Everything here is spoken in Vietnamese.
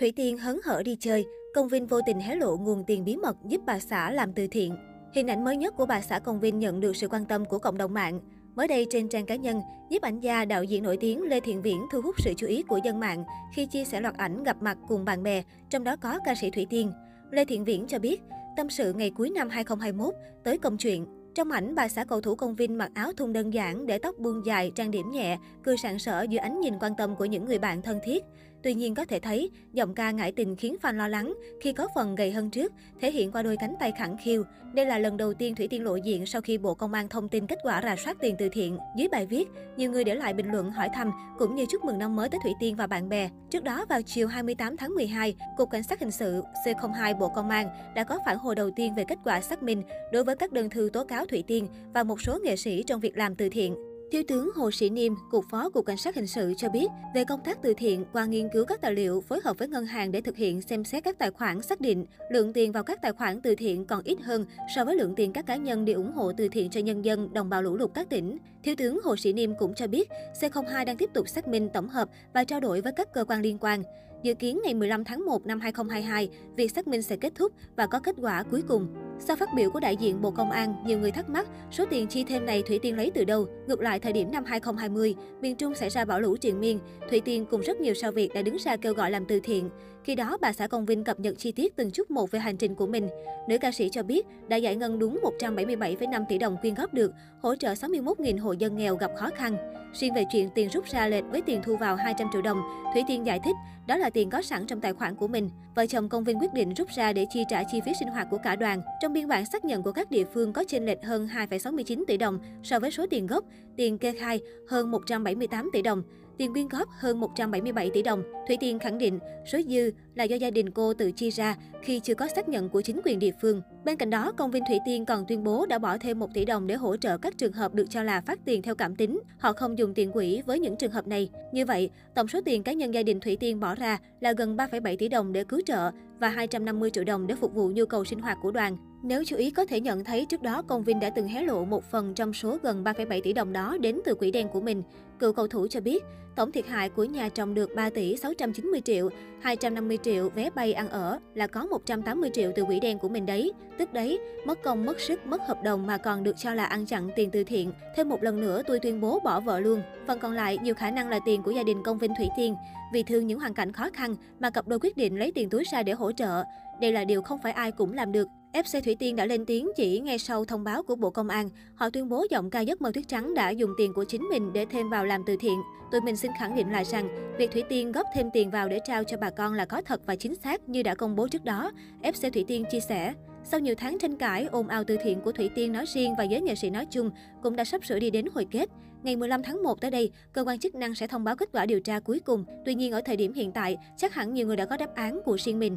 Thủy Tiên hớn hở đi chơi, Công Vinh vô tình hé lộ nguồn tiền bí mật giúp bà xã làm từ thiện. Hình ảnh mới nhất của bà xã Công Vinh nhận được sự quan tâm của cộng đồng mạng. Mới đây trên trang cá nhân, nhiếp ảnh gia đạo diễn nổi tiếng Lê Thiện Viễn thu hút sự chú ý của dân mạng khi chia sẻ loạt ảnh gặp mặt cùng bạn bè, trong đó có ca sĩ Thủy Tiên. Lê Thiện Viễn cho biết, tâm sự ngày cuối năm 2021 tới công chuyện, trong ảnh, bà xã cầu thủ công Vinh mặc áo thun đơn giản, để tóc buông dài, trang điểm nhẹ, cười sảng sỡ dưới ánh nhìn quan tâm của những người bạn thân thiết. Tuy nhiên có thể thấy, giọng ca ngại tình khiến fan lo lắng khi có phần gầy hơn trước, thể hiện qua đôi cánh tay khẳng khiu. Đây là lần đầu tiên Thủy Tiên lộ diện sau khi Bộ Công an thông tin kết quả rà soát tiền từ thiện. Dưới bài viết, nhiều người để lại bình luận hỏi thăm cũng như chúc mừng năm mới tới Thủy Tiên và bạn bè. Trước đó vào chiều 28 tháng 12, Cục Cảnh sát hình sự C02 Bộ Công an đã có phản hồi đầu tiên về kết quả xác minh đối với các đơn thư tố cáo Thủy Tiên và một số nghệ sĩ trong việc làm từ thiện. Thiếu tướng Hồ Sĩ Niêm, Cục Phó Cục Cảnh sát Hình sự cho biết, về công tác từ thiện, qua nghiên cứu các tài liệu, phối hợp với ngân hàng để thực hiện xem xét các tài khoản xác định lượng tiền vào các tài khoản từ thiện còn ít hơn so với lượng tiền các cá nhân đi ủng hộ từ thiện cho nhân dân đồng bào lũ lụt các tỉnh. Thiếu tướng Hồ Sĩ Niêm cũng cho biết, C02 đang tiếp tục xác minh tổng hợp và trao đổi với các cơ quan liên quan. Dự kiến ngày 15 tháng 1 năm 2022, việc xác minh sẽ kết thúc và có kết quả cuối cùng. Sau phát biểu của đại diện Bộ Công an, nhiều người thắc mắc số tiền chi thêm này Thủy Tiên lấy từ đâu. Ngược lại, thời điểm năm 2020, miền Trung xảy ra bão lũ triền miên, Thủy Tiên cùng rất nhiều sao Việt đã đứng ra kêu gọi làm từ thiện. Khi đó, bà xã Công Vinh cập nhật chi tiết từng chút một về hành trình của mình. Nữ ca sĩ cho biết đã giải ngân đúng 177,5 tỷ đồng quyên góp được, hỗ trợ 61.000 hộ dân nghèo gặp khó khăn. Riêng về chuyện tiền rút ra lệch với tiền thu vào 200 triệu đồng, Thủy Tiên giải thích đó là tiền có sẵn trong tài khoản của mình. Vợ chồng Công Vinh quyết định rút ra để chi trả chi phí sinh hoạt của cả đoàn. Trong biên bản xác nhận của các địa phương có chênh lệch hơn 2,69 tỷ đồng so với số tiền gốc, tiền kê khai hơn 178 tỷ đồng tiền quyên góp hơn 177 tỷ đồng. Thủy Tiên khẳng định số dư là do gia đình cô tự chi ra khi chưa có xác nhận của chính quyền địa phương. Bên cạnh đó, công viên Thủy Tiên còn tuyên bố đã bỏ thêm 1 tỷ đồng để hỗ trợ các trường hợp được cho là phát tiền theo cảm tính. Họ không dùng tiền quỹ với những trường hợp này. Như vậy, tổng số tiền cá nhân gia đình Thủy Tiên bỏ ra là gần 3,7 tỷ đồng để cứu trợ và 250 triệu đồng để phục vụ nhu cầu sinh hoạt của đoàn. Nếu chú ý có thể nhận thấy trước đó công Vinh đã từng hé lộ một phần trong số gần 3,7 tỷ đồng đó đến từ quỹ đen của mình. Cựu cầu thủ cho biết, tổng thiệt hại của nhà trồng được 3 tỷ 690 triệu, 250 triệu vé bay ăn ở là có 180 triệu từ quỹ đen của mình đấy. Tức đấy, mất công mất sức, mất hợp đồng mà còn được cho là ăn chặn tiền từ thiện. Thêm một lần nữa tôi tuyên bố bỏ vợ luôn. Phần còn lại nhiều khả năng là tiền của gia đình công Vinh Thủy Tiên. Vì thương những hoàn cảnh khó khăn mà cặp đôi quyết định lấy tiền túi ra để hỗ trợ. Đây là điều không phải ai cũng làm được. FC Thủy Tiên đã lên tiếng chỉ ngay sau thông báo của Bộ Công an. Họ tuyên bố giọng ca giấc mơ tuyết trắng đã dùng tiền của chính mình để thêm vào làm từ thiện. Tụi mình xin khẳng định lại rằng, việc Thủy Tiên góp thêm tiền vào để trao cho bà con là có thật và chính xác như đã công bố trước đó, FC Thủy Tiên chia sẻ. Sau nhiều tháng tranh cãi, ồn ào từ thiện của Thủy Tiên nói riêng và giới nghệ sĩ nói chung cũng đã sắp sửa đi đến hồi kết. Ngày 15 tháng 1 tới đây, cơ quan chức năng sẽ thông báo kết quả điều tra cuối cùng. Tuy nhiên ở thời điểm hiện tại, chắc hẳn nhiều người đã có đáp án của riêng mình.